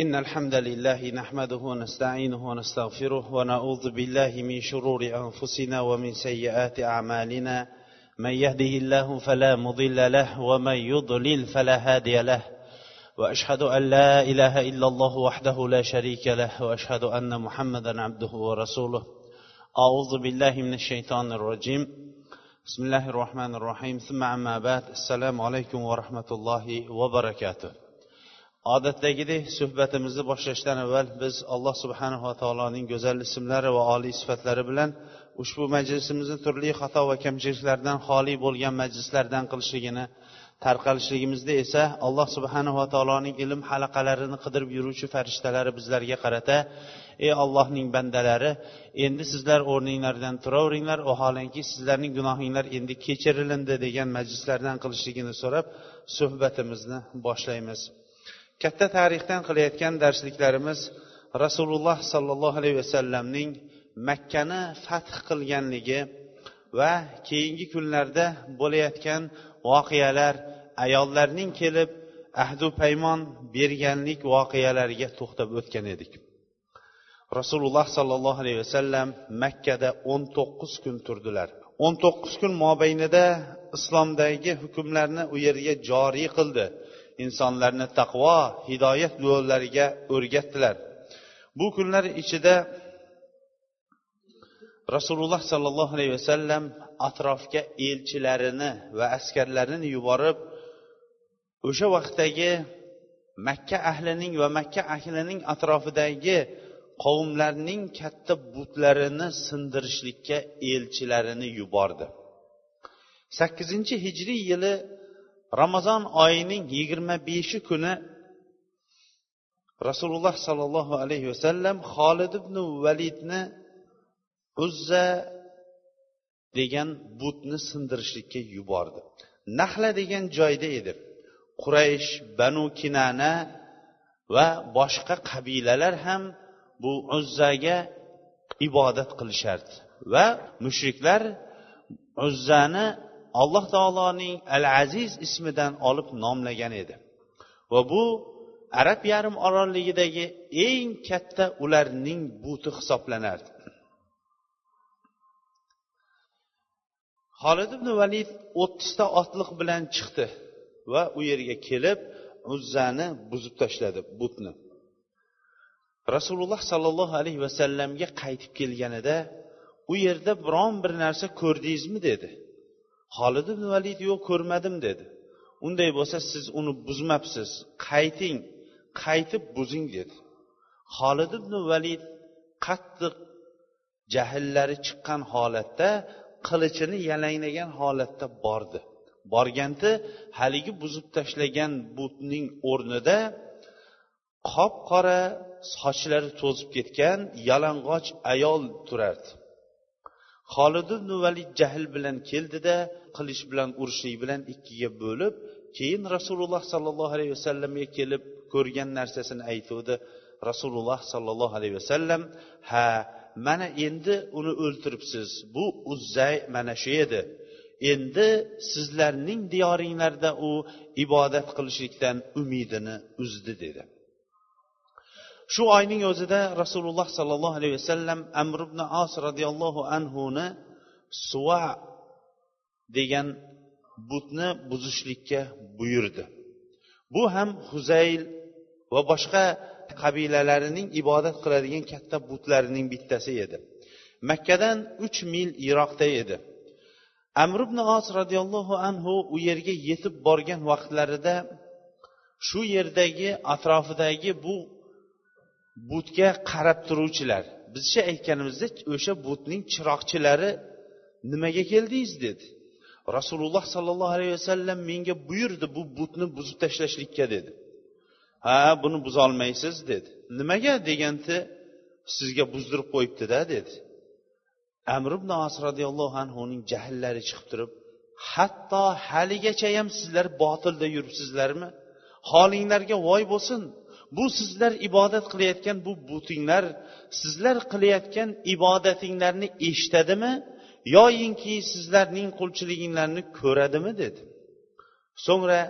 إن الحمد لله نحمده ونستعينه ونستغفره ونعوذ بالله من شرور أنفسنا ومن سيئات أعمالنا. من يهده الله فلا مضل له ومن يضلل فلا هادي له. وأشهد أن لا إله إلا الله وحده لا شريك له وأشهد أن محمدا عبده ورسوله. أعوذ بالله من الشيطان الرجيم. بسم الله الرحمن الرحيم. ثم أما بعد السلام عليكم ورحمة الله وبركاته. Odatdagidek suhbatimizni boshlashdan avval biz alloh subhanava taoloning go'zal ismlari va oliy sifatlari bilan ushbu majlisimizni turli xato va kamchiliklardan xoli bo'lgan majlislardan qilishligini tarqalishligimizda esa alloh subhanava taoloning ilm halaqalarini qidirib yuruvchi farishtalari bizlarga qarata ey allohning bandalari endi sizlar o'rninglardan turaveringlar vaholanki sizlarning gunohinglar endi kechirilindi degan majlislardan qilishligini so'rab suhbatimizni boshlaymiz. Katta tarixdan qilayotgan darsliklarimiz rasululloh sollallohu alayhi vasallamning makkani fath qilganligi va keyingi kunlarda bo'layotgan voqealar ayollarning kelib ahdu paymon berganlik voqealariga to'xtab o'tgan edik. Rasululloh sollallohu alayhi vasallam makkada o'n to'qqiz kun turdilar. o'n to'qqiz kun mobaynida islomdagi hukmlarni u yerga joriy qildi. Insonlarni taqvo hidoyat yo'llariga o'rgatdilar. Bu kunlar ichida rasululloh sollallohu alayhi vasallam atrofga elchilarini va askarlarini yuborib o'sha vaqtdagi makka ahlining va makka ahlining atrofidagi qavmlarning katta butlarini sindirishlikka elchilarini yubordi. Sakkizinchi hijriy yili ramazon oyining yigirma beshi kuni rasululloh sollallohu alayhi vasallam xolid ibn validni uzza degan butni sindirishlikka yubordi. Nahla degan joyda edi. Quraysh banu kinana va boshqa qabilalar ham bu uzzaga ibodat qilishardi. Va mushriklar uzzani alloh taoloning al aziz ismidan olib nomlagan edi. Va bu arab yarim orolligidagi eng katta ularning buti hisoblanardi. Holid ibn valid o'ttizta otliq bilan chiqdi va u yerga kelib uzzani buzib tashladi butni. Rasululloh sollallohu alayhi vasallamga qaytib kelganida u yerda biron bir narsa ko'rdingizmi? dedi. Holid ibn valid yo'q ko'rmadim dedi. Unday bo'lsa siz uni buzmabsiz. Qayting qaytib buzing dedi. Holid ibn valid qattiq jahllari chiqqan holatda qilichini yalanglagan holatda bordi. Borganda haligi buzib tashlagan butning o'rnida qop qora sochlari to'zib ketgan yalang'och ayol turardi. Holid ibn valid jahl bilan keldida qilich bilan urishlik bilan ikkiga bo'lib keyin rasululloh sollallohu alayhi vasallamga kelib ko'rgan narsasini aytuvdi. Rasululloh sollallohu alayhi vasallam ha mana endi uni o'ltiribsiz. Bu uzzay mana shu edi. Endi sizlarning diyoringlarda u ibodat qilishlikdan umidini uzdi dedi. Shu oyning o'zida rasululloh sollallohu alayhi vasallam amr ibn os roziyallohu anhuni suva degan butni buzishlikka buyurdi. Bu ham huzayl va boshqa qabilalarining ibodat qiladigan katta butlarining bittasi edi. Makkadan uch mil yiroqda edi. Amr ibn os roziyallohu anhu u yerga yetib borgan vaqtlarida shu yerdagi atrofidagi bu butga qarab turuvchilar. Bizcha aytganimizdek o'sha butning chiroqchilari nimaga keldingiz dedi. Rasululloh sollallohu alayhi vasallam menga buyurdi bu butni buzib tashlashlikka dedi. Ha buni buzolmaysiz dedi. Nimaga deganda sizga buzdirib qo'yibdida dedi. Amr ibn os roziyallohu anhuning jahllari chiqib turib hatto haligacha ham sizlar botilda yuribsizlarmi? Holinglarga voy bo'lsin. Bu sizlar ibodat qilayotgan bu butinglar sizlar qilayotgan ibodatinglarni eshitadimi yoyinki sizlarning qulchiliginglarni ko'radimi dedi. So'ngra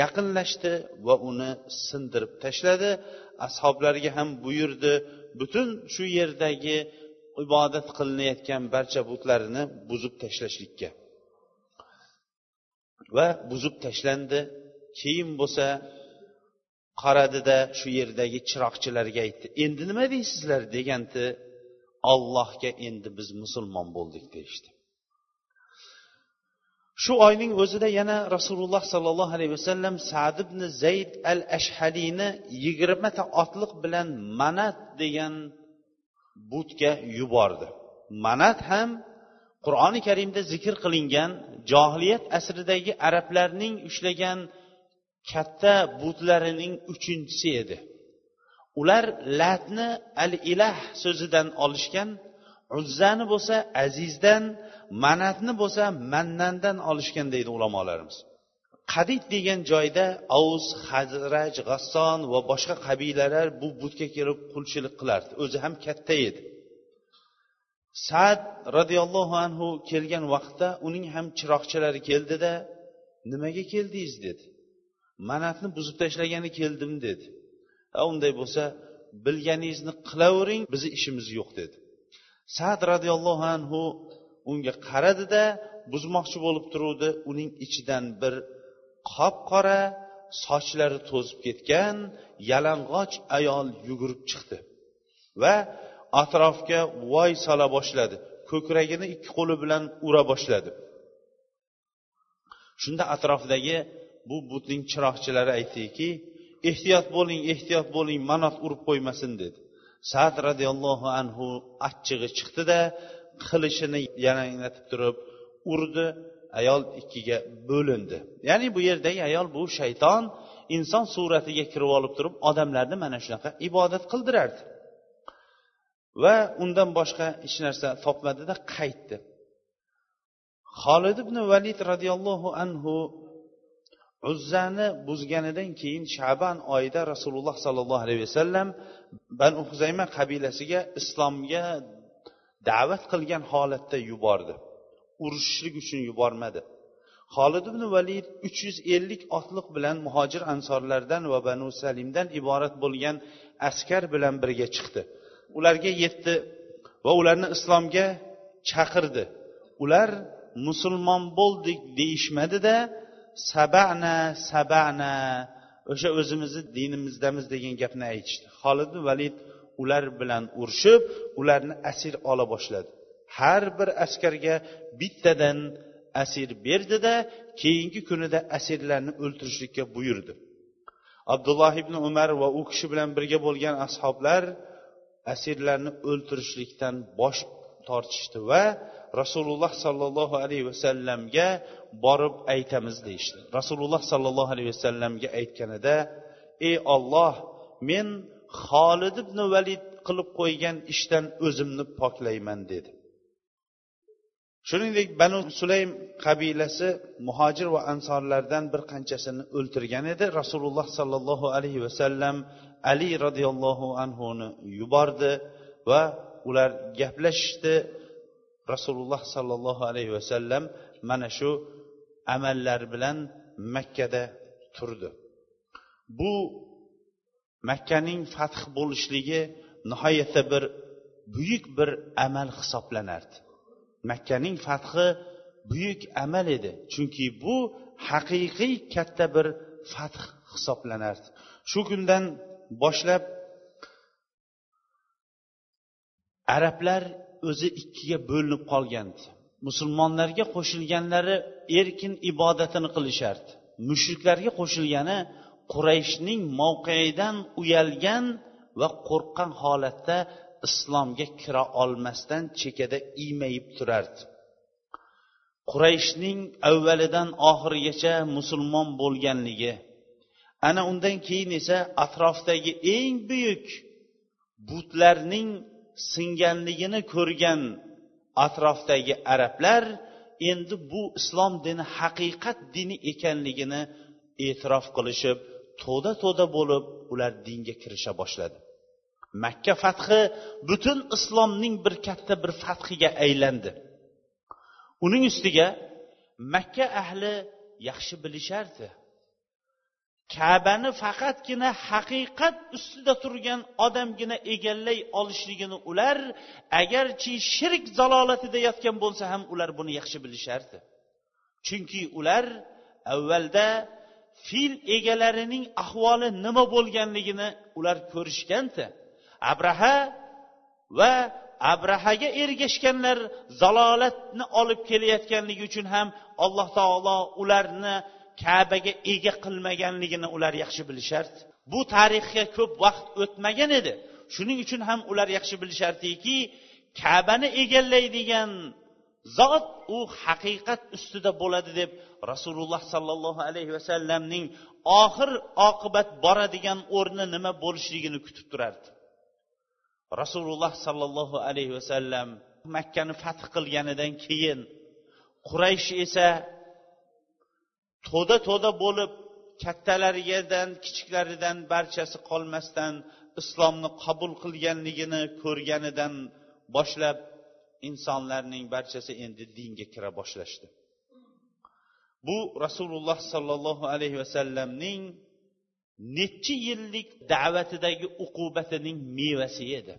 yaqinlashdi va uni sindirib tashladi ashoblariga ham buyurdi butun shu yerdagi ibodat qilinayotgan barcha butlarini buzib tashlashlikka. Va buzib tashlandi. Keyin bo'lsa qaradida shu yerdagi chiroqchilarga aytdi endi nima deysizlar? deganda allohga endi biz musulmon bo'ldik deyishdi. Shu oyning o'zida yana rasululloh sollallohu alayhi vasallam sad ibn zayd al ashhaliyni yigirmata otliq bilan manat degan butga yubordi. Manat ham qur'oni karimda zikr qilingan johiliyat asridagi arablarning ushlagan katta butlarining uchinchisi edi. Ular latni al ilah so'zidan olishgan uzzani bo'lsa azizdan manatni bo'lsa mannandan olishgan deydi ulamolarimiz. Qadid degan joyda avuz hazraj g'asson va boshqa qabilalar bu butga kelib qulchilik qilardi. O'zi ham katta edi. Sad roziyallohu anhu kelgan vaqtda uning ham chiroqchilari keldida nimaga keldingiz? dedi. Manatni buzib tashlagani keldim dedi. A unday bo'lsa bilganingizni qilavering bizni ishimiz yo'q dedi. Sad roziyallohu anhu unga qaradida buzmoqchi bo'lib turuvdi. Uning ichidan bir qop qora sochlari to'zib ketgan yalang'och ayol yugurib chiqdi va atrofga voy sola boshladi. Ko'kragini ikki qo'li bilan ura boshladi. Shunda atrofdagi bu butning chiroqchilari aytdiki ehtiyot bo'ling ehtiyot bo'ling manot urib qo'ymasin dedi. Sad roziyallohu anhu achchig'i chiqdida qilichini yalanglatib turib urdi ayol ikkiga bo'lindi. Ya'ni bu yerdagi ayol bu shayton inson suratiga kirib olib turib odamlarni mana shunaqa ibodat qildirardi. Va undan boshqa hech narsa topmadida qaytdi. Holid ibn valid roziyallohu anhu uzzani buzganidan keyin shaban oyida rasululloh sollallohu alayhi vasallam banu huzayma qabilasiga islomga da'vat qilgan holatda yubordi. Urushishlik uchun yubormadi. Holid ibn valid uch yuz ellik otliq bilan muhojir ansorlardan va banu salimdan iborat bo'lgan askar bilan birga chiqdi. Ularga yetdi va ularni islomga chaqirdi. Ular musulmon bo'ldik deyishmadida sabana sabana. O'sha o'zimizni dinimizdamiz degan gapni aytishdi. Holid valid ular bilan urushib ularni asir ola boshladi. Har bir askarga bittadan asir berdida keyingi kunida asirlarni o'ltirishlikka buyurdi. Abdulloh ibn umar va u kishi bilan birga bo'lgan ashoblar asirlarni o'ltirishlikdan bosh tortishdi va rasululloh sollallohu alayhi vasallamga borib aytamiz deyishdi. Rasululloh sollallohu alayhi vasallamga aytganida ey olloh men xolid ibn valid qilib qo'ygan ishdan o'zimni poklayman dedi. Shuningdek banu sulaym qabilasi muhojir va ansorlardan bir qanchasini o'ltirgan edi. Rasululloh sollallohu alayhi vasallam ali roziyallohu anhuni yubordi va ular gaplashishdi. Rasululloh sollallohu alayhi vasallam mana shu amallar bilan makkada turdi. Bu makkaning fath bo'lishligi nihoyatda bir buyuk bir amal hisoblanardi. Makkaning fathi buyuk amal edi chunki bu haqiqiy katta bir fath hisoblanardi. Shu kundan boshlab arablar o'zi ikkiga bo'linib qolgandi. Musulmonlarga qo'shilganlari erkin ibodatini qilishardi. Mushriklarga qo'shilgani qurayshning mavqeidan uyalgan va qo'rqqan holatda islomga kira olmasdan chekkada iymayib turardi. Qurayshning avvalidan oxirigacha musulmon bo'lganligi ana undan keyin esa atrofdagi eng buyuk butlarning singanligini ko'rgan atrofdagi arablar endi bu islom dini haqiqat dini ekanligini e'tirof qilishib to'da to'da bo'lib ular dinga kirisha boshladi. Makka fathi butun islomning bir katta bir fathiga aylandi. Uning ustiga makka ahli yaxshi bilishardi. Kabani faqatgina haqiqat ustida turgan odamgina egallay olishligini ular agarchi shirk zalolatida yotgan bo'lsa ham ular buni yaxshi bilishardi. Chunki ular avvalda fil egalarining ahvoli nima bo'lganligini ular ko'rishganda abraha va abrahaga ergashganlar zalolatni olib kelayotganligi uchun ham alloh taolo ularni kabaga ega qilmaganligini ular yaxshi bilishardi bu tarixga ko'p vaqt o'tmagan edi. Shuning uchun ham ular yaxshi bilishardiki kabani egallaydigan zot u haqiqat ustida bo'ladi deb rasululloh sollallohu alayhi vasallamning oxir oqibat boradigan o'rni nima bo'lishligini kutib turardi. Rasululloh sollallohu alayhi vasallam makkani fath qilganidan keyin quraysh esa to'da to'da bo'lib kattalaridan kichiklaridan barchasi qolmasdan islomni qabul qilganligini ko'rganidan boshlab insonlarning barchasi endi dinga kira boshlashdi. Bu rasululloh sollallohu alayhi vasallamning nechi yillik da'vatidagi uqubatining mevasi edi.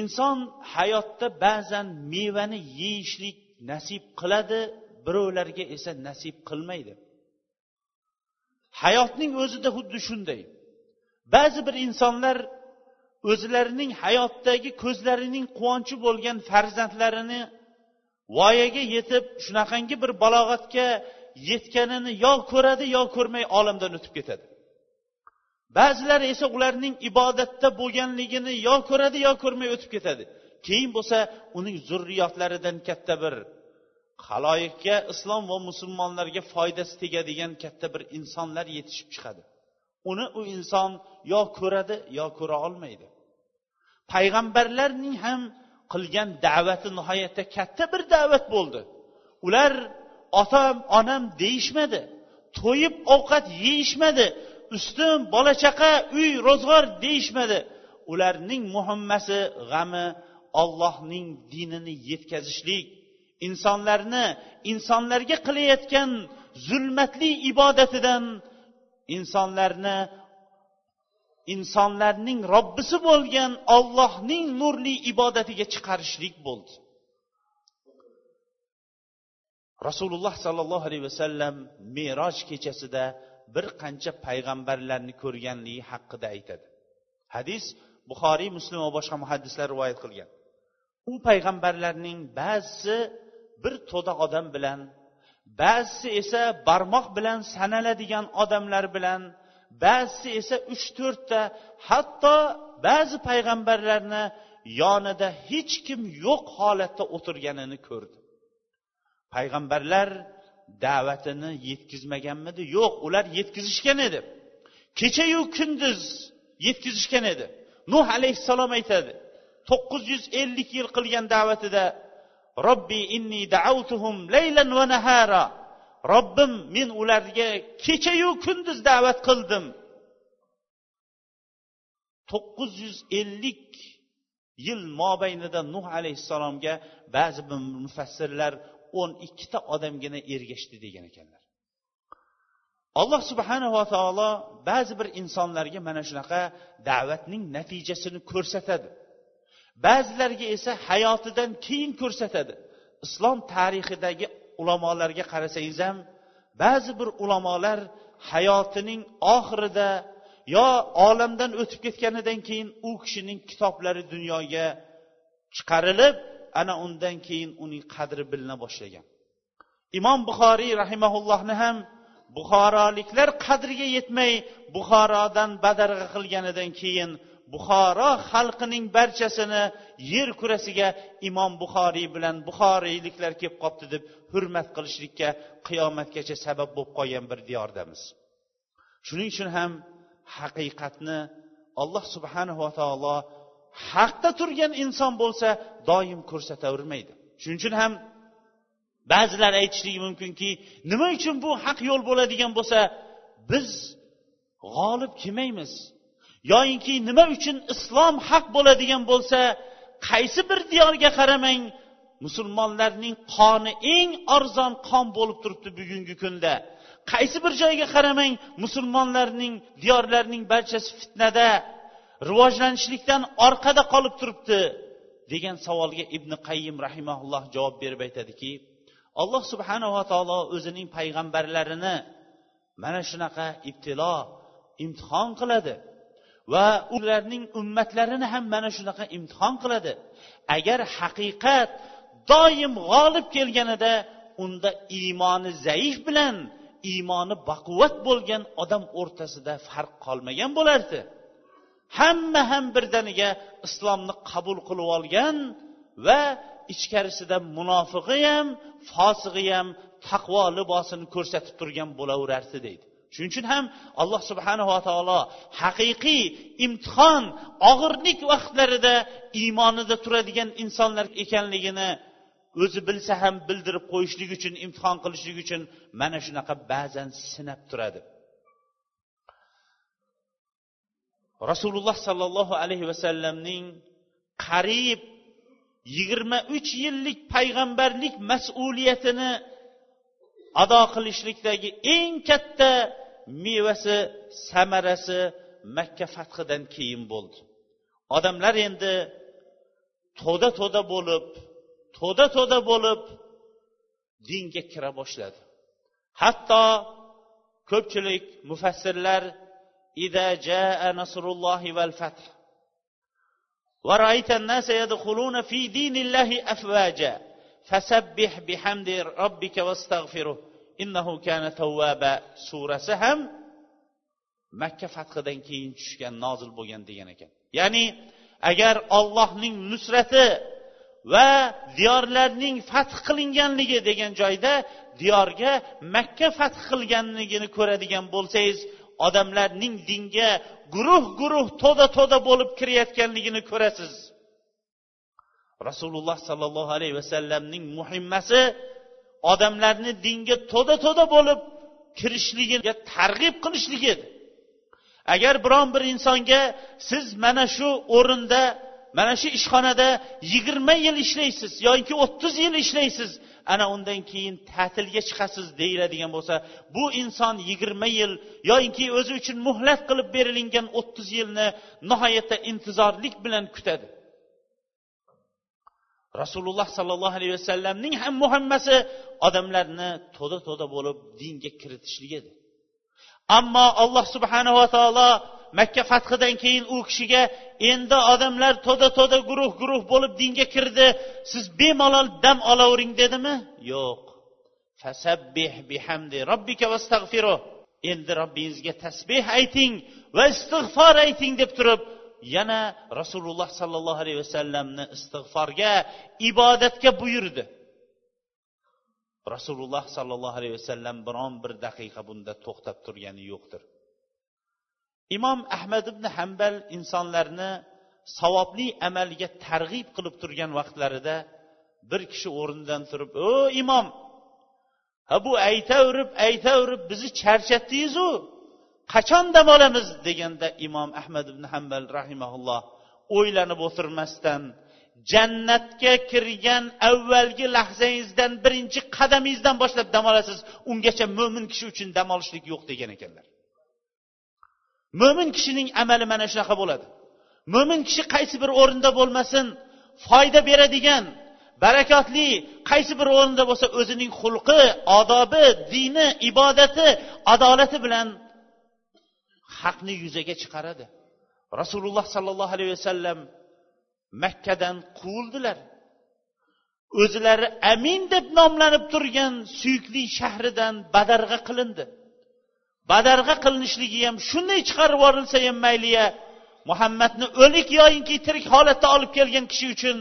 Inson hayotda ba'zan mevani yeyishlik nasib qiladi birovlarga esa nasib qilmaydi. Hayotning o'zida xuddi shunday. Ba'zi bir insonlar o'zlarining hayotdagi ko'zlarining quvonchi bo'lgan farzandlarini voyaga yetib shunaqangi bir balog'atga yetganini yo ko'radi yo ko'rmay olamdan o'tib ketadi. Ba'zilari esa ularning ibodatda bo'lganligini yo ko'radi yo ko'rmay o'tib ketadi. Keyin bo'lsa uning zurriyotlaridan katta bir haloyiqga islom va musulmonlarga foydasi tegadigan katta bir insonlar yetishib chiqadi. Uni u inson yo ko'radi yo ko'ra olmaydi. Payg'ambarlarning ham qilgan da'vati nihoyatda katta bir da'vat bo'ldi. Ular otam onam deyishmadi to'yib ovqat yeyishmadi ustim bola chaqa uy ro'zg'or deyishmadi. Ularning muhimmasi g'ami ollohning dinini yetkazishlik insonlarni insonlarga qilayotgan zulmatli ibodatidan insonlarni insonlarning robbisi bo'lgan ollohning nurli ibodatiga chiqarishlik bo'ldi. Rasululloh sollallohu alayhi vasallam meroj kechasida bir qancha payg'ambarlarni ko'rganligi haqida aytadi. Hadis buxoriy muslim va boshqa muhaddislar rivoyat qilgan. U payg'ambarlarning ba'zisi bir to'da odam bilan ba'zisi esa barmoq bilan sanaladigan odamlar bilan ba'zisi esa uch to'rtta hatto ba'zi payg'ambarlarni yonida hech kim yo'q holatda o'tirganini ko'rdi. Payg'ambarlar da'vatini yetkazmaganmidi? Yo'q ular yetkazishgan edi. Kechayu kunduz yetkazishgan edi. Nuh alayhissalom aytadi to'qqiz yuz ellik yil qilgan da'vatida robbi inni daavtuhum laylan va nahara. Robbim men ularga kechayu kunduz da'vat qildim. To'qqiz yuz ellik yil mobaynida nuh alayhissalomga ba'zi bir mufassirlar o'n ikkita odamgina ergashdi degan ekanlar. Alloh subhanava taolo ba'zi bir insonlarga mana shunaqa da'vatning natijasini ko'rsatadi. Ba'zilarga esa hayotidan keyin ko'rsatadi. Islom tarixidagi ulamolarga qarasangiz ham ba'zi bir ulamolar hayotining oxirida yo olamdan o'tib ketganidan keyin u kishining kitoblari dunyoga chiqarilib ana undan keyin uning qadri bilina boshlagan. Imom buxoriy rahimaullohni ham buxoroliklar qadriga yetmay buxorodan badarg'a qilganidan keyin buxoro xalqining barchasini yer kurasiga imom buxoriy bilan buxoriyliklar kelib qolibdi deb hurmat qilishlikka qiyomatgacha sabab bo'lib qolgan bir diyordamiz. Shuning uchun ham haqiqatni alloh subhanava taolo haqda turgan inson bo'lsa doim ko'rsatavermaydi shuning uchun ham ba'zilar aytishligi mumkinki nima uchun bu haq yo'l bo'ladigan bo'lsa biz g'olib kelmaymiz. Yoyinki nima uchun islom haq bo'ladigan bo'lsa qaysi bir diyorga qaramang musulmonlarning qoni eng arzon qon bo'lib turibdi bugungi kunda. Qaysi bir joyga qaramang musulmonlarning diyorlarining barchasi fitnada rivojlanishlikdan orqada qolib turibdi degan savolga ibn qayyim rahimaulloh javob berib aytadiki alloh subhanava taolo o'zining payg'ambarlarini mana shunaqa ibtilo imtihon qiladi. Va ularning ummatlarini ham mana shunaqa imtihon qiladi. Agar haqiqat doim g'olib kelganida unda iymoni zaif bilan iymoni baquvvat bo'lgan odam o'rtasida farq qolmagan bo'lardi. Hamma ham birdaniga islomni qabul qilib olgan va ichkarisida munofiqi ham fosig'i ham taqvo libosini ko'rsatib turgan bo'laverardi deydi. Shuning uchun ham alloh subhanava taolo haqiqiy imtihon og'irlik vaqtlarida iymonida turadigan insonlar ekanligini o'zi bilsa ham bildirib qo'yishlik uchun imtihon qilishlik uchun mana shunaqa ba'zan sinab turadi. Rasululloh sollallohu alayhi vasallamning qariyb yigirma uch yillik payg'ambarlik mas'uliyatini ado qilishlikdagi eng katta mevasi samarasi makka fathidan keyin bo'ldi odamlar endi to'da to'da bo'lib to'da to'da bo'lib dinga kira boshladi hatto ko'pchilik mufassirlar ida jaa nasrullohi val fath ورأيت الناس يدخلون في دين الله أفواجا فسبح بحمد ربك واستغفره innahu kana tavvaba surasi ham makka fathidan keyin tushgan nozil bo'lgan degan ekan. Ya'ni agar ollohning nusrati va diyorlarning fath qilinganligi degan joyda diyorga makka fath qilganligini ko'radigan bo'lsangiz odamlarning dinga guruh guruh to'da to'da bo'lib kirayotganligini ko'rasiz. Rasululloh sollallohu alayhi vasallamning muhimmasi odamlarni dinga to'da to'da bo'lib kirishligiga targ'ib qilishlik edi. Agar biron bir insonga siz mana shu o'rinda mana shu ishxonada yigirma yil ishlaysiz yoki o'ttiz yil ishlaysiz ana undan keyin ta'tilga chiqasiz deyiladigan bo'lsa bu inson yigirma yil yoyinki o'zi uchun muhlat qilib berilingan o'ttiz yilni nihoyatda intizorlik bilan kutadi. Rasululloh sollallohu alayhi vasallamning ham muhammasi odamlarni to'da to'da bo'lib dinga kiritishlik edi. Ammo alloh subhanava taolo makka fathidan keyin u kishiga endi odamlar to'da to'da guruh guruh bo'lib dinga kirdi siz bemalol dam olavering dedimi? Yo'q. Fasabbih bihamdi robbika vastag'firu endi robbingizga tasbeh ayting va istig'for ayting deb turib yana rasululloh sollallohu alayhi vasallamni istig'forga ibodatga buyurdi. Rasululloh sollallohu alayhi vasallam biron bir daqiqa bunda to'xtab turgani yo'qdir. Imom ahmad ibn hambal insonlarni savobli amalga targ'ib qilib turgan vaqtlarida bir kishi o'rnidan turib o imom ha bu aytaverib aytaverib bizni charchatdingizu! Qachon dam olamiz deganda imom ahmad ibn hambal rahimaulloh o'ylanib o'tirmasdan jannatga kirgan avvalgi lahzangizdan birinchi qadamingizdan boshlab dam olasiz ungacha mo'min kishi uchun dam olishlik yo'q degan ekanlar. Mo'min kishining amali mana shunaqa bo'ladi. Mo'min kishi qaysi bir o'rinda bo'lmasin foyda beradigan barakotli qaysi bir o'rinda bo'lsa o'zining xulqi odobi dini ibodati adolati bilan haqni yuzaga chiqaradi. Rasululloh sollallohu alayhi vasallam makkadan quvildilar o'zlari amin deb nomlanib turgan suyukli shahridan badarg'a qilindi. Badarg'a qilinishligi ham shunday chiqarib yuborilsa ham mayliya muhammadni o'lik yoyinki tirik holatda olib kelgan kishi uchun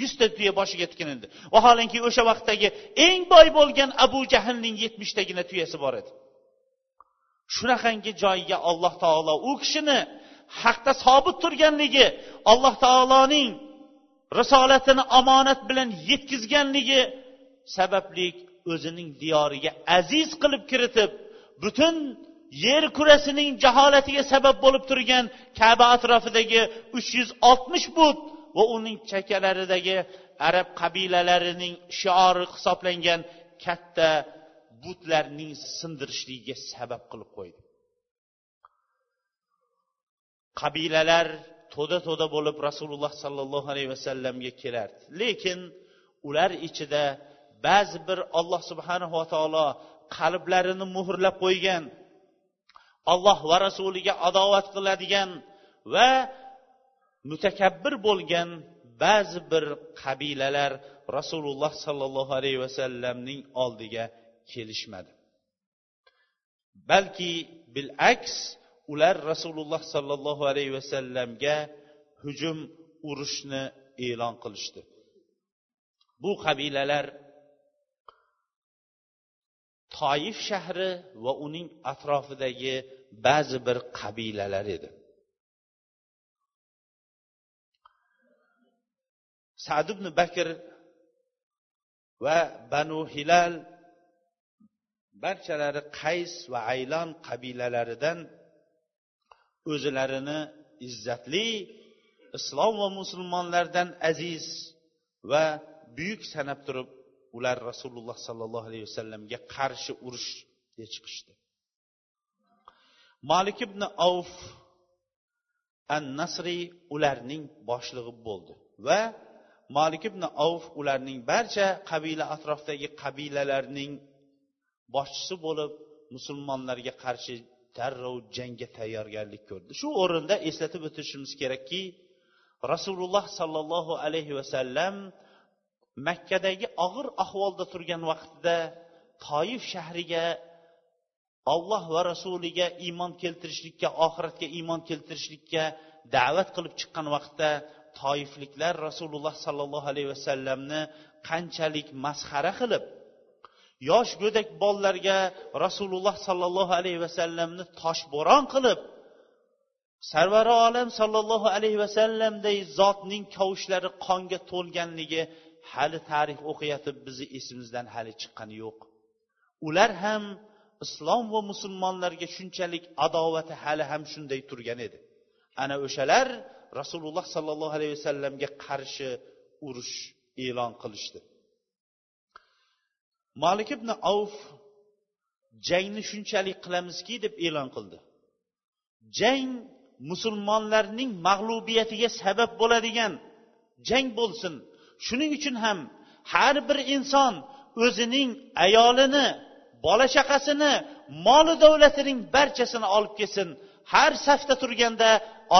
yuzta tuya boshiga tikilindi. Vaholanki o'sha vaqtdagi eng boy bo'lgan abu jahlning yetmishtagina tuyasi bor edi. Shunaqangi joyga alloh taolo u kishini haqda sobit turganligi alloh taoloning risolatini omonat bilan yetkazganligi sababli o'zining diyoriga aziz qilib kiritib butun yer kurasining jaholatiga sabab bo'lib turgan kaba atrofidagi uch yuz oltmish but va uning chakkalaridagi arab qabilalarining shiori hisoblangan katta butlarning sindirishligiga sabab qilib qo'ydi. Qabilalar to'da to'da bo'lib rasululloh sollallohu alayhi vasallamga kelardi. Lekin ular ichida ba'zi bir olloh subhanava taolo qalblarini muhrlab qo'ygan alloh va rasuliga adovat qiladigan va mutakabbir bo'lgan ba'zi bir qabilalar rasululloh sollallohu alayhi vasallamning oldiga kelishmadi. Balki bilaks ular rasululloh sollallohu alayhi vasallamga hujum urushni e'lon qilishdi. Bu qabilalar toif shahri va uning atrofidagi ba'zi bir qabilalar edi. Sad ibn bakr va banu hilal barchalari qays va aylon qabilalaridan o'zlarini izzatli islom va musulmonlardan aziz va buyuk sanab turib ular rasululloh sollallohu alayhi vasallamga qarshi urushga chiqishdi. Molik ibn avf an nasriy ularning boshlig'i bo'ldi va molik ibn avf ularning barcha qabila atrofdagi qabilalarning boshchisi bo'lib musulmonlarga qarshi darrov jangga tayyorgarlik ko'rdi. Shu o'rinda eslatib o'tishimiz kerakki rasululloh sollallohu alayhi vasallam makkadagi og'ir ahvolda turgan vaqtida toif shahriga olloh va rasuliga iymon keltirishlikka oxiratga iymon keltirishlikka da'vat qilib chiqqan vaqtda toifliklar rasululloh sollallohu alayhi vasallamni qanchalik masxara qilib yosh go'dak bolalarga rasululloh sollallohu alayhi vasallamni toshbo'ron qilib sarvari olam sollallohu alayhi vasallamday zotning kovushlari qonga to'lganligi hali tarix o'qiyotib bizni esimizdan hali chiqqani yo'q. Ular ham islom va musulmonlarga shunchalik adovati hali ham shunday turgan edi. Ana o'shalar rasululloh sollallohu alayhi vasallamga qarshi urush e'lon qilishdi. Molik ibn avf jangni shunchalik qilamizki deb e'lon qildi. Jang musulmonlarning mag'lubiyatiga sabab bo'ladigan jang bo'lsin. Shuning uchun ham har bir inson o'zining ayolini bola chaqasini moli davlatining barchasini olib kelsin. Har safda turganda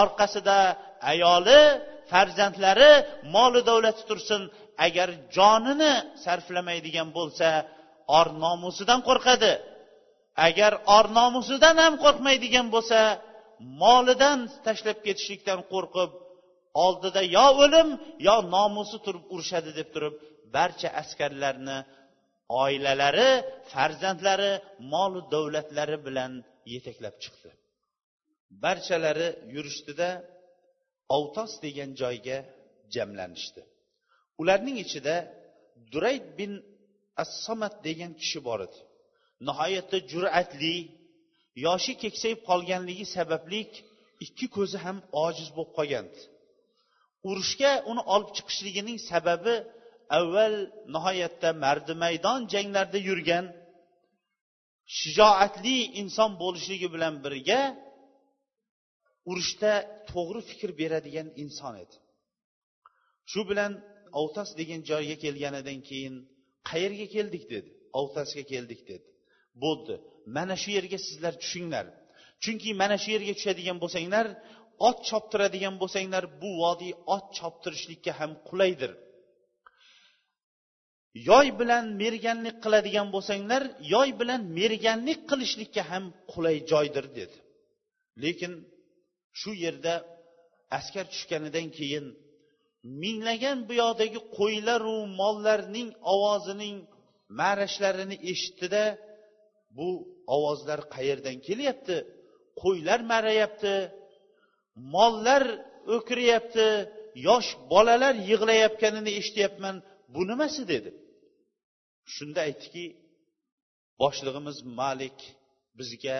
orqasida ayoli farzandlari moli davlati tursin. Agar jonini sarflamaydigan bo'lsa or nomusidan qo'rqadi. Agar or nomusidan ham qo'rqmaydigan bo'lsa molidan tashlab ketishlikdan qo'rqib oldida yo o'lim yo nomusi turib urushadi deb turib barcha askarlarni oilalari farzandlari molu davlatlari bilan yetaklab chiqdi. Barchalari yurishdida avtos degan joyga jamlanishdi. Ularning ichida durayd bin assomat degan kishi bor edi. Nihoyatda jur'atli yoshi keksayib qolganligi sababli ikki ko'zi ham ojiz bo'lib qolgandi urushga uni olib chiqishligining sababi avval nihoyatda mardi maydon janglarda yurgan shijoatli inson bo'lishligi bilan birga urushda to'g'ri fikr beradigan inson edi. Shu bilan ovtas degan joyga kelganidan keyin qayerga keldik dedi. Ovtasga keldik dedi. Bo'ldi. Mana shu yerga sizlar tushinglar. Chunki mana shu yerga tushadigan bo'lsanglar ot choptiradigan bo'lsanglar bu vodiy ot choptirishlikka ham qulaydir. Yoy bilan merganlik qiladigan bo'lsanglar yoy bilan merganlik qilishlikka ham qulay joydir dedi. Lekin shu yerda askar tushganidan keyin minglagan bu yoqdagi qo'ylaru mollarning ovozining marashlarini eshitdida bu ovozlar qayerdan kelyapti? Qo'ylar marayapti mollar o'kiryapti yosh bolalar yig'layotganini eshityapman bu nimasi dedi. Shunda aytdiki boshlig'imiz malik bizga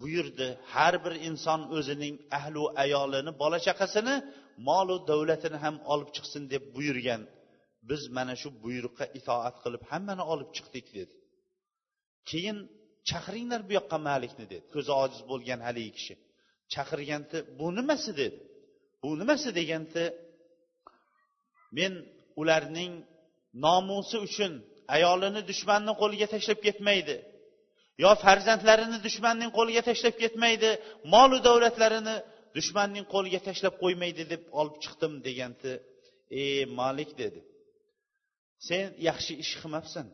buyurdi har bir inson o'zining ahlu ayolini bola chaqasini molu davlatini ham olib chiqsin deb buyurgan biz mana shu buyruqqa itoat qilib hammani olib chiqdik dedi. Keyin chaqiringlar bu yoqqa malikni dedi. Ko'zi ojiz bo'lgan haligi kishi. Chaqirganda bu nimasi dedi. Bu nimasi deganda men ularning nomusi uchun ayolini dushmanni qo'liga tashlab ketmaydi yo farzandlarini dushmanning qo'liga tashlab ketmaydi molu davlatlarini dushmanning qo'liga tashlab qo'ymaydi deb olib chiqdim deganda ey malik dedi. Sen yaxshi ish qilmabsan.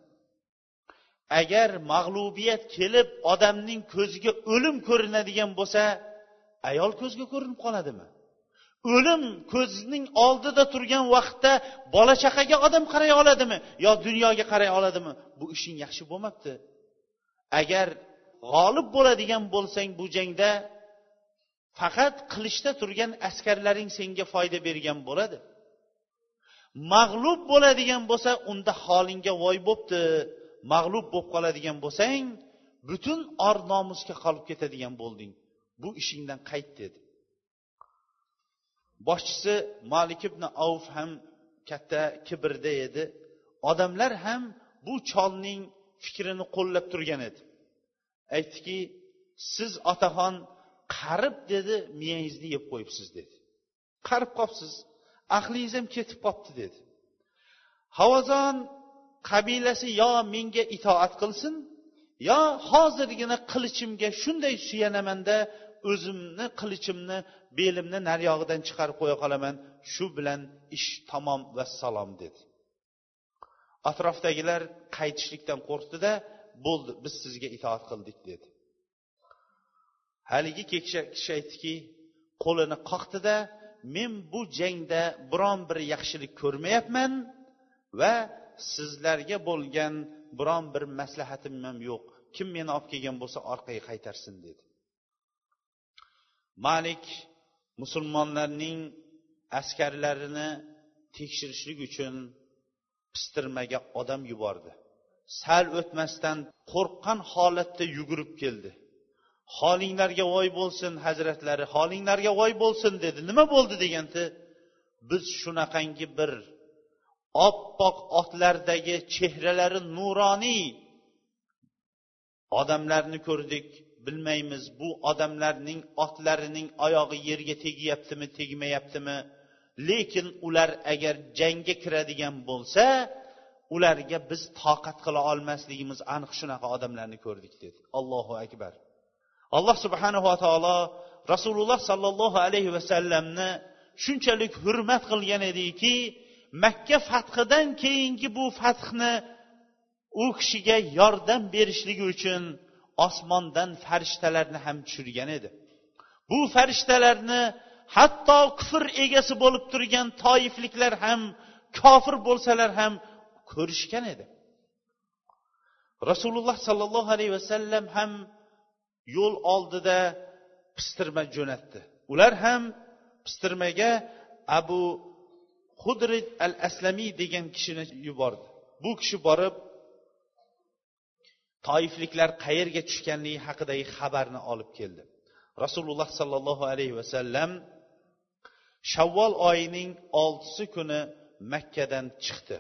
Agar mag'lubiyat kelib odamning ko'ziga o'lim ko'rinadigan bo'lsa ayol ko'zga ko'rinib qoladimi? O'lim ko'zning oldida turgan vaqtda bola chaqaga odam qaray oladimi yo dunyoga qaray oladimi? Bu ishing yaxshi bo'lmabdi. Agar g'olib bo'ladigan bo'lsang bu jangda faqat qilichda turgan askarlaring senga foyda bergan bo'ladi. Mag'lub bo'ladigan bo'lsa unda holingga voy bo'pti. Mag'lub bo'lib qoladigan bo'lsang butun or nomusga qolib ketadigan bo'lding. Bu ishingdan qayt dedi. Boshchisi molik ibn avf ham katta kibrda edi. Odamlar ham bu cholning fikrini qo'llab turgan edi. Aytdiki siz otaxon qarib dedi miyangizni yeb qo'yibsiz dedi. Qarib qolibsiz ahlingiz ham ketib qolibdi dedi. Havazon qabilasi yo menga itoat qilsin yo hozirgina qilichimga shunday suyanamanda o'zimni qilichimni belimni naryog'idan chiqarib qo'ya qolaman shu bilan ish tamom vassalom dedi. Atrofdagilar qaytishlikdan qo'rqdida bo'ldi biz sizga itoat qildik dedi. Haligi kishi aytdiki qo'lini qoqdida men bu jangda biron bir yaxshilik ko'rmayapman va sizlarga bo'lgan biron bir maslahatim ham yo'q. Kim meni olib kelgan bo'lsa orqaga qaytarsin dedi. Malik musulmonlarning askarlarini tekshirishlik uchun pistirmaga odam yubordi. Sal o'tmasdan qo'rqqan holatda yugurib keldi. Holinglarga voy bo'lsin hazratlari holinglarga voy bo'lsin dedi. Nima bo'ldi deganda biz shunaqangi bir oppoq otlardagi chehralari nuroniy odamlarni ko'rdik. Bilmaymiz bu odamlarning otlarining oyog'i yerga tegyaptimi tegmayaptimi? Lekin ular agar jangga kiradigan bo'lsa ularga biz toqat qila olmasligimiz aniq shunaqa odamlarni ko'rdik dedi. Allohu akbar. Alloh subhanava taolo rasululloh sollallohu alayhi vasallamni shunchalik hurmat qilgan ediki makka fathidan keyingi bu fathni u kishiga yordam berishligi uchun osmondan farishtalarni ham tushirgan edi. Bu farishtalarni hatto kufr egasi bo'lib turgan toifliklar ham kofir bo'lsalar ham ko'rishgan edi. Rasululloh sollallohu alayhi vasallam ham yo'l oldida pistirma jo'natdi. Ular ham pistirmaga abu hudrid al aslamiy degan kishini yubordi. Bu kishi borib toifliklar qayerga tushganligi haqidagi xabarni olib keldi. Rasululloh sollallohu alayhi vasallam shavvol oyining oltisi kuni makkadan chiqdi.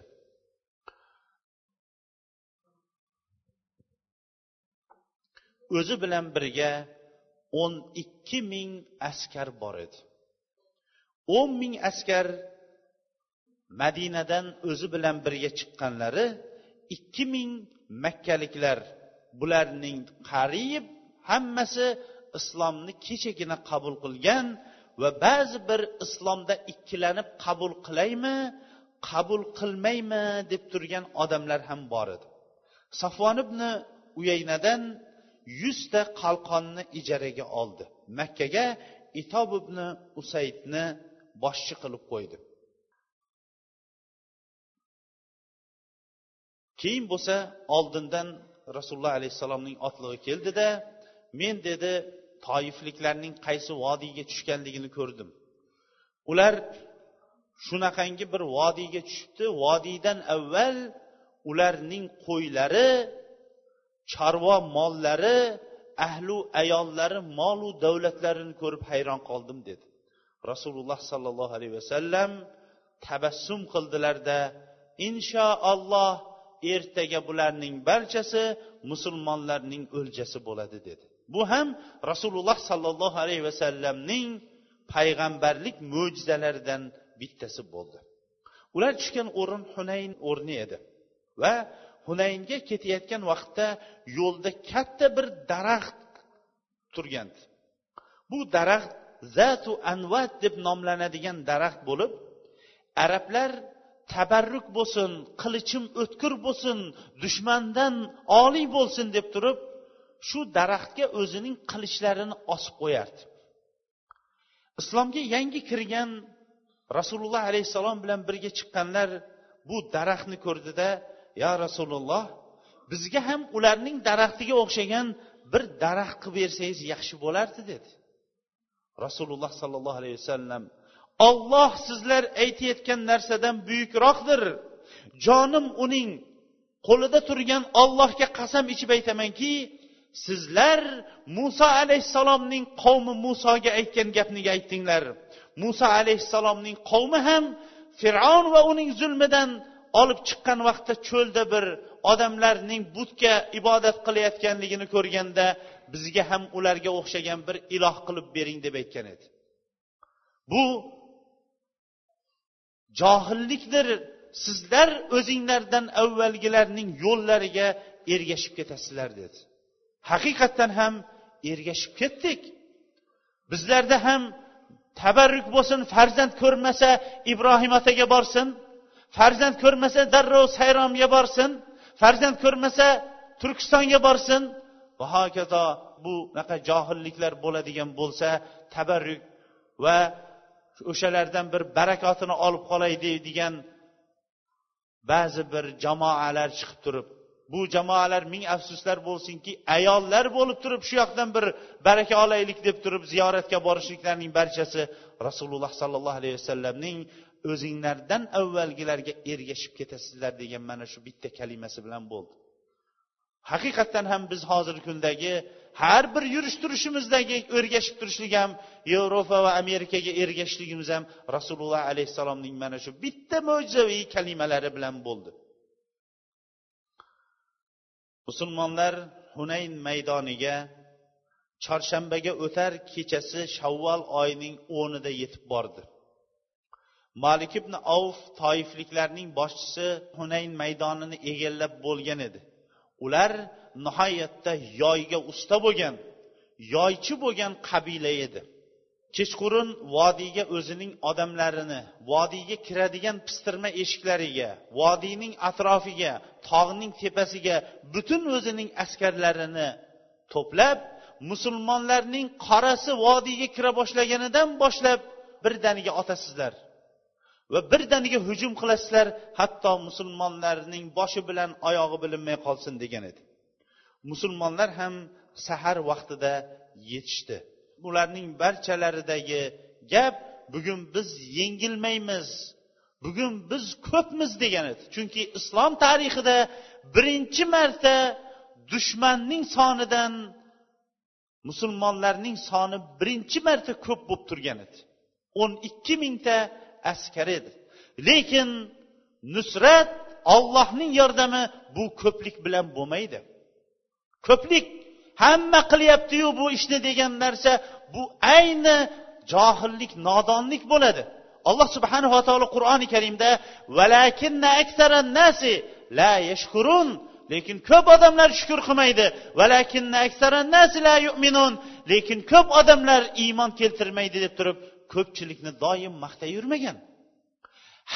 O'zi bilan birga o'n ikki ming askar bor edi. o'n ming askar madinadan o'zi bilan birga chiqqanlari ikki ming makkaliklar bularning qariyb hammasi islomni kechagina qabul qilgan va ba'zi bir islomda ikkilanib qabul qilaymi qabul qilmaymi deb turgan odamlar ham bor edi. Safvon ibn uyaynadan yuzta qalqonni ijaraga oldi. Makkaga itob ibn usaydni boshchi qilib qo'ydi. Keyin bo'lsa oldindan rasululloh alayhissalomning otlig'i keldida men dedi toifliklarning qaysi vodiyga tushganligini ko'rdim. Ular shunaqangi bir vodiyga tushibdi. Vodiydan avval ularning qo'ylari chorva mollari ahlu ayollari molu davlatlarini ko'rib hayron qoldim dedi. Rasululloh sollallohu alayhi vasallam tabassum qildilarda inshaalloh ertaga bularning barchasi musulmonlarning o'ljasi bo'ladi dedi. Bu ham rasululloh sollallohu alayhi vasallamning payg'ambarlik mo'jizalaridan bittasi bo'ldi. Ular tushgan o'rin hunayn o'rni edi va hunaynga ketayotgan vaqtda yo'lda katta bir daraxt turgan bu daraxt zatu anvat deb nomlanadigan daraxt bo'lib arablar tabarruk bo'lsin qilichim o'tkir bo'lsin dushmandan oliy bo'lsin deb turib shu daraxtga o'zining qilichlarini osib qo'yardi. Islomga yangi kirgan rasululloh alayhissalom bilan birga chiqqanlar bu daraxtni ko'rdida ya rasululloh bizga ham ularning daraxtiga o'xshagan bir daraxt qilib bersangiz yaxshi bo'lardi dedi. Rasululloh sollallohu alayhi vasallam olloh sizlar aytayotgan narsadan buyukroqdir. Jonim uning qo'lida turgan ollohga qasam ichib aytamanki sizlar muso alayhissalomning qavmi musoga aytgan gapniga aytdinglar muso alayhissalomning qavmi ham fir'avn va uning zulmidan olib chiqqan vaqtda cho'lda bir odamlarning butga ibodat qilayotganligini ko'rganda bizga ham ularga o'xshagan bir iloh qilib bering deb aytgan edi. Bu johillikdir. Sizlar o'zinglardan avvalgilarning yo'llariga ergashib ketasizlar dedi. Haqiqatdan ham ergashib ketdik. Bizlarda ham tabarruk bo'lsin farzand ko'rmasa ibrohim otaga borsin. Farzand ko'rmasa darrov sayromga borsin farzand ko'rmasa turkistonga borsin. Va hokazo bu bunaqa johilliklar bo'ladigan bo'lsa tabarruk va o'shalardan bir barakotini olib qolay deydigan ba'zi bir jamoalar chiqib turib bu jamoalar ming afsuslar bo'lsinki ayollar bo'lib turib shu yoqdan bir baraka olaylik deb turib ziyoratga borishliklarning barchasi rasululloh sollallohu alayhi vasallamning o'zinglardan avvalgilarga ergashib ketasizlar degan mana shu bitta kalimasi bilan bo'ldi. Haqiqatdan ham biz hozirgi kundagi har bir yurish turishimizdagi ergashib turishlik ham yevropa va amerikaga ergashishligimiz ham rasululloh alayhissalomning mana shu bitta mo'jizaviy kalimalari bilan bo'ldi. Musulmonlar hunayn maydoniga chorshanbaga o'tar kechasi shavvol oyining o'nida yetib bordi. Malik ibn avf toifliklarning boshchisi hunayn maydonini egallab bo'lgan edi. Ular nihoyatda yoyga usta bo'lgan yoychi bo'lgan qabila edi. Kechqurun vodiyga o'zining odamlarini vodiyga kiradigan pistirma eshiklariga vodiyning atrofiga tog'ning tepasiga butun o'zining askarlarini to'plab musulmonlarning qorasi vodiyga kira boshlaganidan boshlab birdaniga otasizlar. Va birdaniga hujum qilasizlar hatto musulmonlarning boshi bilan oyog'i bilinmay qolsin degan edi. Musulmonlar ham sahar vaqtida yetishdi. Ularning barchalaridagi gap bugun biz yengilmaymiz bugun biz ko'pmiz degan edi. Chunki islom tarixida birinchi marta dushmanning sonidan musulmonlarning soni birinchi marta ko'p bo'lib turgan edi. O'n ikki mingta askari edi. Lekin nusrat ollohning yordami bu ko'plik bilan bo'lmaydi. Ko'plik hamma qilyaptiyu bu ishni degan narsa bu ayni johillik nodonlik bo'ladi. Alloh subhanava taolo qur'oni karimda la yashkurun. Lekin ko'p odamlar shukur qilmaydi. Nasi la yu'minun. Lekin ko'p odamlar iymon keltirmaydi deb turib ko'pchilikni doim maqtayvermagan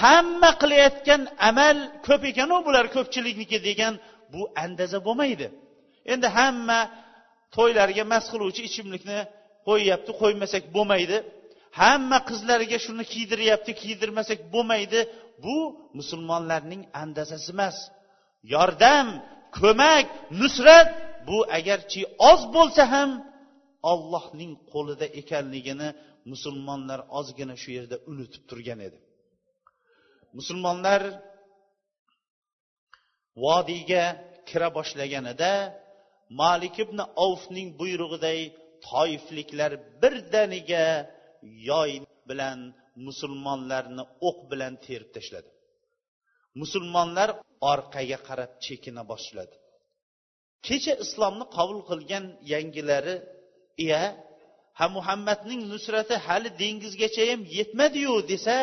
hamma qilayotgan amal ko'p ekanu bular ko'pchilikniki degan bu andaza bo'lmaydi. Endi hamma to'ylarga mast qiluvchi ichimlikni qo'yyapti qo'ymasak bo'lmaydi. Hamma qizlariga shuni kiydiryapti kiydirmasak bo'lmaydi. Bu musulmonlarning andazasi emas. Yordam ko'mak nusrat bu agarchi oz bo'lsa ham ollohning qo'lida ekanligini musulmonlar ozgina shu yerda unutib turgan edi. Musulmonlar vodiyga kira boshlaganida malik ibn ovfning buyrug'iday toifliklar birdaniga yoy bilan musulmonlarni o'q bilan terib tashladi. Musulmonlar orqaga qarab chekina boshladi. Kecha islomni qabul qilgan yangilari iya ha muhammadning nusrati hali dengizgacha ham yetmadiyu desa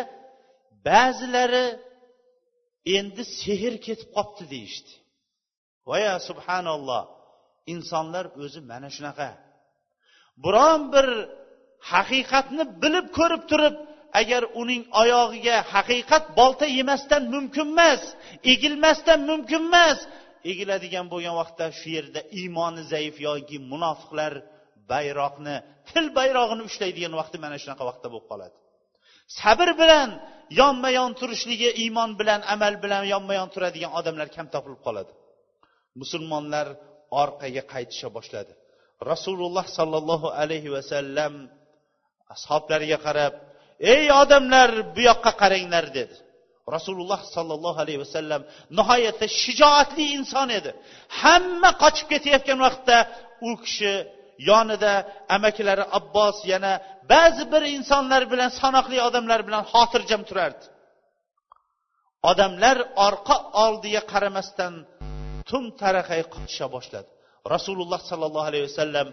ba'zilari endi sehr ketib qolibdi deyishdi. Voya subhanalloh insonlar o'zi mana shunaqa. Biron bir haqiqatni bilib ko'rib turib agar uning oyog'iga haqiqat bolta yemasdan mumkin emas egilmasdan mumkin emas egiladigan bo'lgan vaqtda shu yerda iymoni zaif yoki munofiqlar bayroqni til bayrog'ini ushlaydigan vaqti mana shunaqa vaqtda bo'lib qoladi. Sabr bilan yonma yon turishligi iymon bilan amal bilan yonma yon turadigan odamlar kam topilib qoladi. Musulmonlar orqaga qaytisha boshladi. Rasululloh sollallohu alayhi vasallam ashoblariga qarab ey odamlar bu yoqqa qaranglar dedi. Rasululloh sollallohu alayhi vasallam nihoyatda shijoatli inson edi. Hamma qochib ketayotgan vaqtda u kishi yonida amakilari abbos yana ba'zi bir insonlar bilan sanoqli odamlar bilan xotirjam turardi. Odamlar orqa oldiga qaramasdan tum taraqay qochisha boshladi. Rasululloh sollallohu alayhi vasallam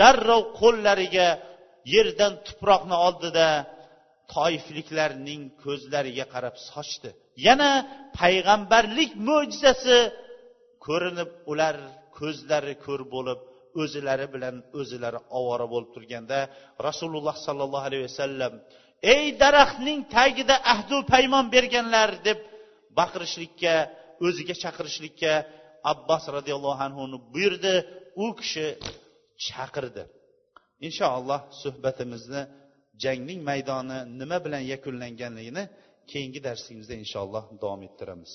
darrov qo'llariga yerdan tuproqni oldida toifliklarning ko'zlariga qarab sochdi. Yana payg'ambarlik mo'jizasi ko'rinib ular ko'zlari ko'r bo'lib o'zilari bilan o'zilari ovora bo'lib turganda rasululloh sollallohu alayhi vasallam ey daraxtning tagida ahdu paymon berganlar deb baqirishlikka o'ziga chaqirishlikka abbos roziyallohu anhuni buyurdi. U kishi chaqirdi. Inshaalloh suhbatimizni jangning maydoni nima bilan yakunlanganligini keyingi darsimizda inshaalloh davom ettiramiz.